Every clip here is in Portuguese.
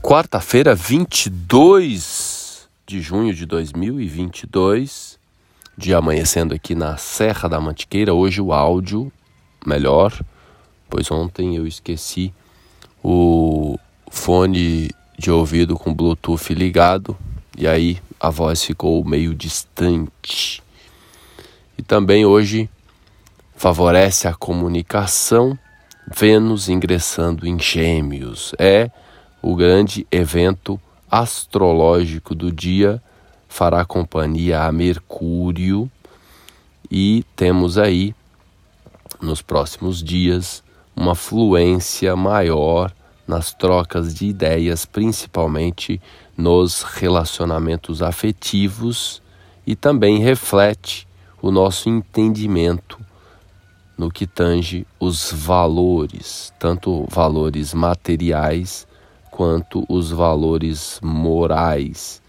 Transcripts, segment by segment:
Quarta-feira, 22 de junho de 2022, dia amanhecendo aqui na Serra da Mantiqueira. Hoje o áudio melhor, pois ontem eu esqueci o fone de ouvido com Bluetooth ligado e aí a voz ficou meio distante. E também hoje favorece a comunicação Vênus ingressando em Gêmeos. É o grande evento astrológico do dia, fará companhia a Mercúrio e temos aí nos próximos dias uma fluência maior nas trocas de ideias, principalmente nos relacionamentos afetivos e também reflete o nosso entendimento no que tange os valores, tanto valores materiais quanto os valores morais.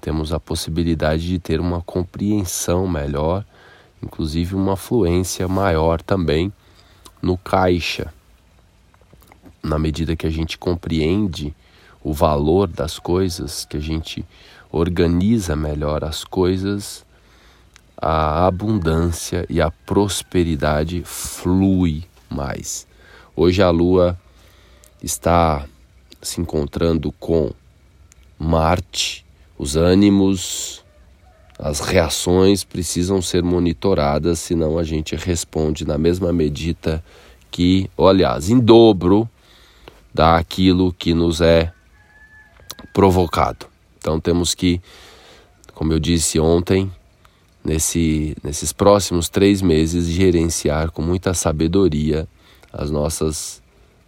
Temos a possibilidade de ter uma compreensão melhor, inclusive uma fluência maior também no caixa. Na medida que a gente compreende o valor das coisas, que a gente organiza melhor as coisas, a abundância e a prosperidade flui mais. Hoje a lua está se encontrando com Marte, os ânimos, as reações precisam ser monitoradas, senão a gente responde na mesma medida que, ou aliás, em dobro daquilo que nos é provocado. Então temos que, como eu disse ontem, nesse, nesses próximos três meses, gerenciar com muita sabedoria as nossas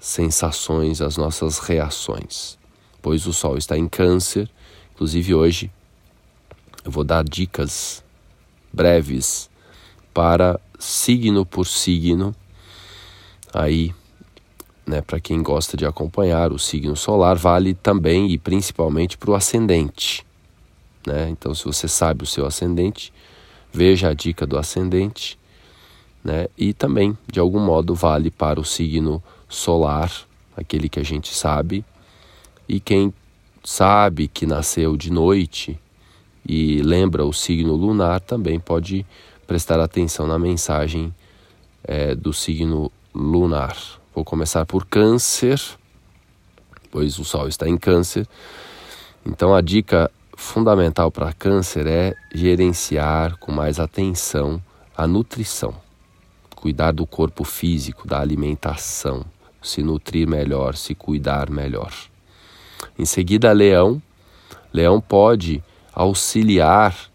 sensações, as nossas reações. Pois o Sol está em Câncer, inclusive hoje eu vou dar dicas breves para signo por signo. Aí, né, para quem gosta de acompanhar o signo solar, vale também e principalmente para o ascendente. Né? Então, se você sabe o seu ascendente, veja a dica do ascendente, né? E também, de algum modo, vale para o signo aquele que a gente sabe. E quem sabe que nasceu de noite e lembra o signo lunar também pode prestar atenção na mensagem é, do signo lunar. Vou começar por Câncer, pois o Sol está em Câncer. Então a dica fundamental para câncer é gerenciar com mais atenção a nutrição, cuidar do corpo físico, da alimentação, se nutrir melhor, se cuidar melhor. Em seguida, leão. Leão pode auxiliar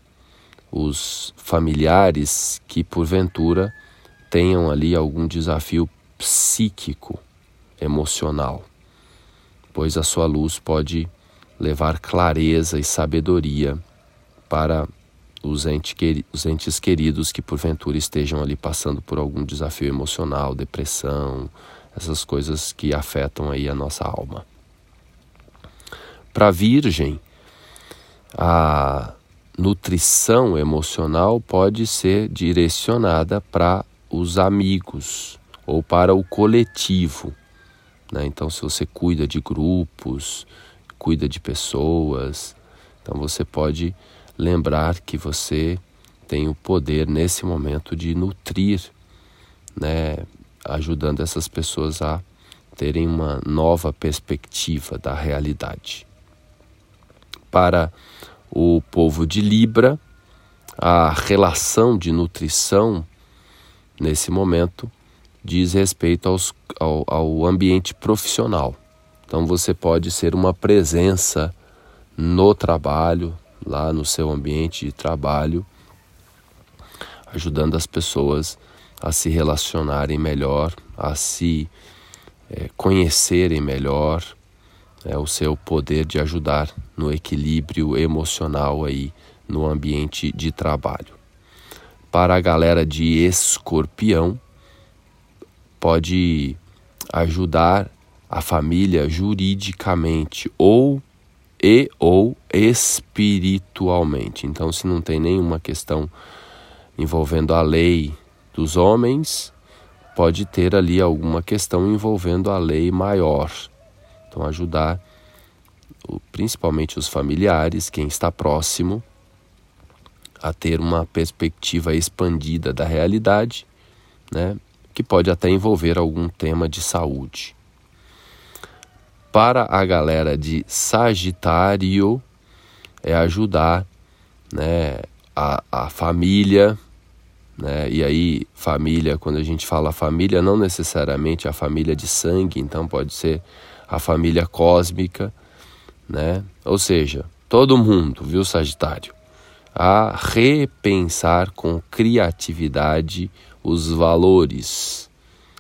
os familiares que porventura tenham ali algum desafio psíquico, emocional, pois a sua luz pode levar clareza e sabedoria para os, ente, os entes queridos que porventura estejam ali passando por algum desafio emocional, depressão, essas coisas que afetam aí a nossa alma. Para a Virgem, a nutrição emocional pode ser direcionada para os amigos ou para o coletivo. Né? Então, se você cuida de grupos, cuida de pessoas. Então você pode lembrar que você tem o poder nesse momento de nutrir, né, ajudando essas pessoas a terem uma nova perspectiva da realidade. Para o povo de Libra, a relação de nutrição nesse momento diz respeito aos, ao, ao ambiente profissional. Então você pode ser uma presença no trabalho, lá no seu ambiente de trabalho, ajudando as pessoas a se relacionarem melhor, a se é, conhecerem melhor, é, o seu poder de ajudar no equilíbrio emocional aí no ambiente de trabalho. Para a galera de escorpião, pode ajudar a família juridicamente ou e ou espiritualmente. Então, se não tem nenhuma questão envolvendo a lei dos homens, pode ter ali alguma questão envolvendo a lei maior. Então, ajudar principalmente os familiares, quem está próximo, a ter uma perspectiva expandida da realidade, né, que pode até envolver algum tema de saúde. Para a galera de Sagitário, é ajudar né, a, a família, né? E aí, família, quando a gente fala família, não necessariamente a família de sangue, então pode ser a família cósmica, né? Ou seja, todo mundo, viu, Sagitário? A repensar com criatividade os valores,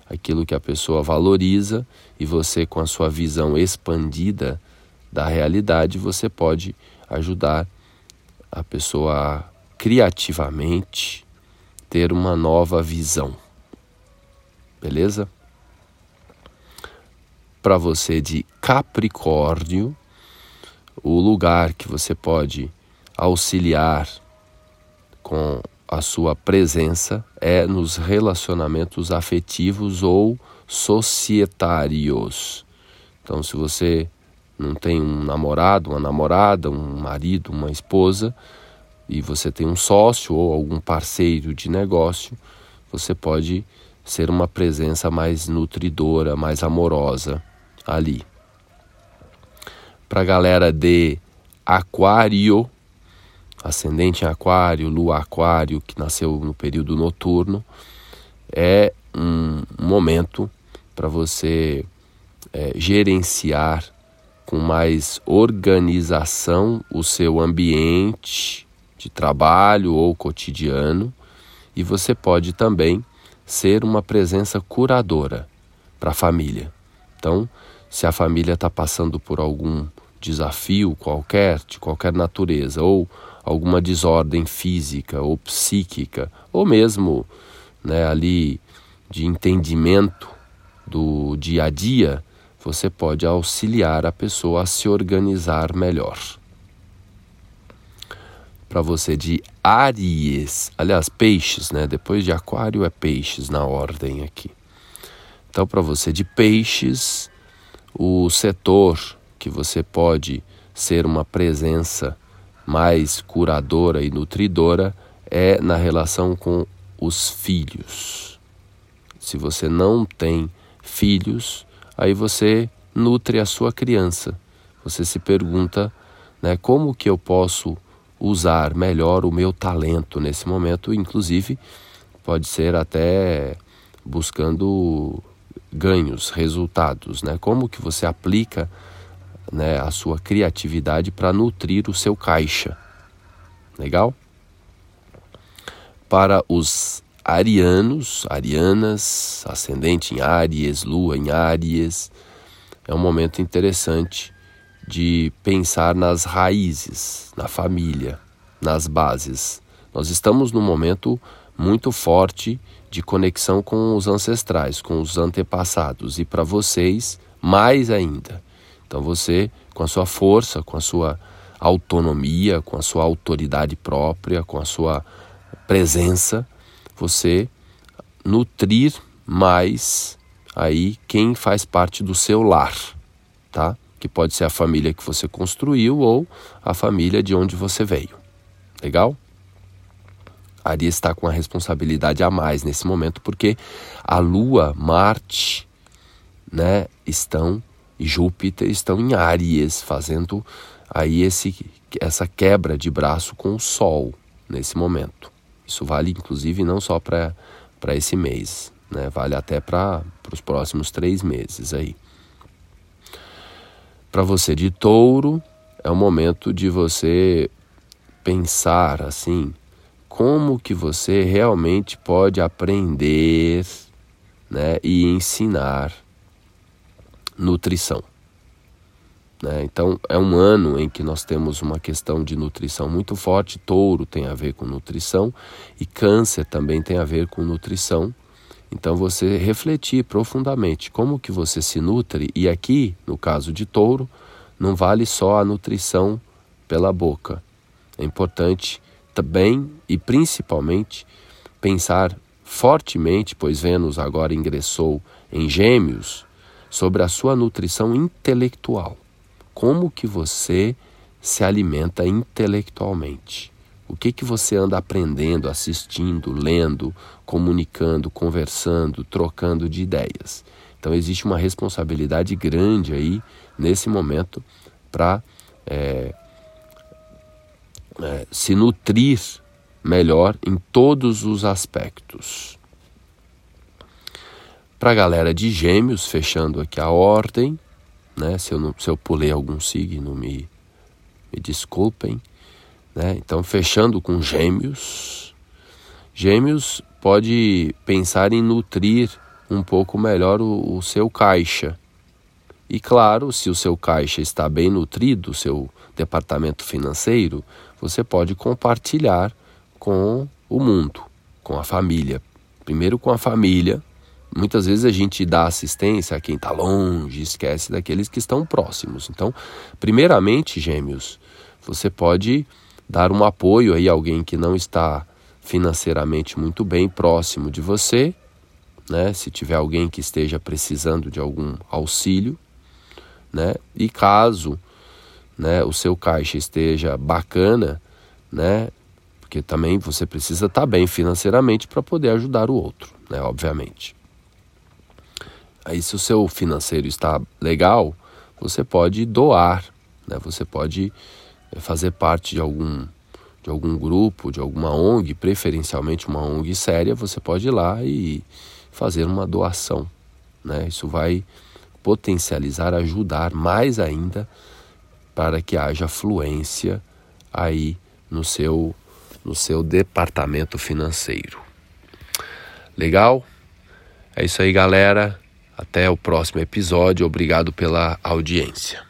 aquilo que a pessoa valoriza, e você, com a sua visão expandida da realidade, você pode ajudar a pessoa criativamente ter uma nova visão. Beleza? Para você de Capricórnio, o lugar que você pode auxiliar com a sua presença é nos relacionamentos afetivos ou societários. Então, se você não tem um namorado, uma namorada, um marido, uma esposa, e você tem um sócio ou algum parceiro de negócio, você pode ser uma presença mais nutridora, mais amorosa ali. Para a galera de Aquário, ascendente em Aquário, Lua Aquário, que nasceu no período noturno, é um momento para você é, gerenciar com mais organização o seu ambiente de trabalho ou cotidiano, e você pode também ser uma presença curadora para a família. Então, se a família está passando por algum desafio qualquer, de qualquer natureza, ou alguma desordem física ou psíquica, ou mesmo né, ali de entendimento do dia a dia, você pode auxiliar a pessoa a se organizar melhor para você de Aries, aliás, peixes, né? Depois de Aquário é peixes na ordem aqui. Então, para você de peixes, o setor que você pode ser uma presença mais curadora e nutridora é na relação com os filhos. Se você não tem filhos, aí você nutre a sua criança. Você se pergunta, né, como que eu posso usar melhor o meu talento nesse momento, inclusive pode ser até buscando ganhos, resultados, né? Como que você aplica né, a sua criatividade para nutrir o seu caixa. Legal? Para os arianos, arianas, ascendente em Áries, lua em Áries, é um momento interessante de pensar nas raízes, na família, nas bases. Nós estamos num momento muito forte de conexão com os ancestrais, com os antepassados e para vocês mais ainda. Então você, com a sua força, com a sua autonomia, com a sua autoridade própria, com a sua presença, você nutrir mais aí quem faz parte do seu lar, tá? Que pode ser a família que você construiu ou a família de onde você veio. Legal? Ari está com a responsabilidade a mais nesse momento porque a Lua, Marte, né, estão e Júpiter estão em Áries, fazendo aí esse, essa quebra de braço com o Sol nesse momento. Isso vale inclusive não só para esse mês, né? vale até para os próximos três meses aí. Para você de touro, é o momento de você pensar assim, como que você realmente pode aprender né, e ensinar nutrição. Né? Então, é um ano em que nós temos uma questão de nutrição muito forte. Touro tem a ver com nutrição e Câncer também tem a ver com nutrição. Então você refletir profundamente como que você se nutre e aqui, no caso de touro, não vale só a nutrição pela boca. É importante também e principalmente pensar fortemente, pois Vênus agora ingressou em Gêmeos, sobre a sua nutrição intelectual. como que você se alimenta intelectualmente. O que que você anda aprendendo, assistindo, lendo, comunicando, conversando, trocando de ideias. Então existe uma responsabilidade grande aí nesse momento para é, é, se nutrir melhor em todos os aspectos. Para a galera de Gêmeos, fechando aqui a ordem, né? Se eu, não, se eu pulei algum signo, me, me desculpem. Né? Então, fechando com Gêmeos. Gêmeos pode pensar em nutrir um pouco melhor o, o seu caixa. E claro, se o seu caixa está bem nutrido, o seu departamento financeiro, você pode compartilhar com o mundo, com a família. Primeiro com a família. Muitas vezes a gente dá assistência a quem está longe, esquece daqueles que estão próximos. Então, primeiramente, gêmeos, você pode dar um apoio aí a alguém que não está financeiramente muito bem próximo de você, né? Se tiver alguém que esteja precisando de algum auxílio, né? E caso, né, o seu caixa esteja bacana, né? Porque também você precisa estar tá bem financeiramente para poder ajudar o outro, né? Obviamente. Aí, se o seu financeiro está legal, você pode doar, né? Você pode fazer parte de algum de algum grupo, de alguma ONG, preferencialmente uma ONG séria, você pode ir lá e fazer uma doação, né? Isso vai potencializar, ajudar mais ainda para que haja fluência aí no seu no seu departamento financeiro. Legal? É isso aí, galera. Até o próximo episódio. Obrigado pela audiência.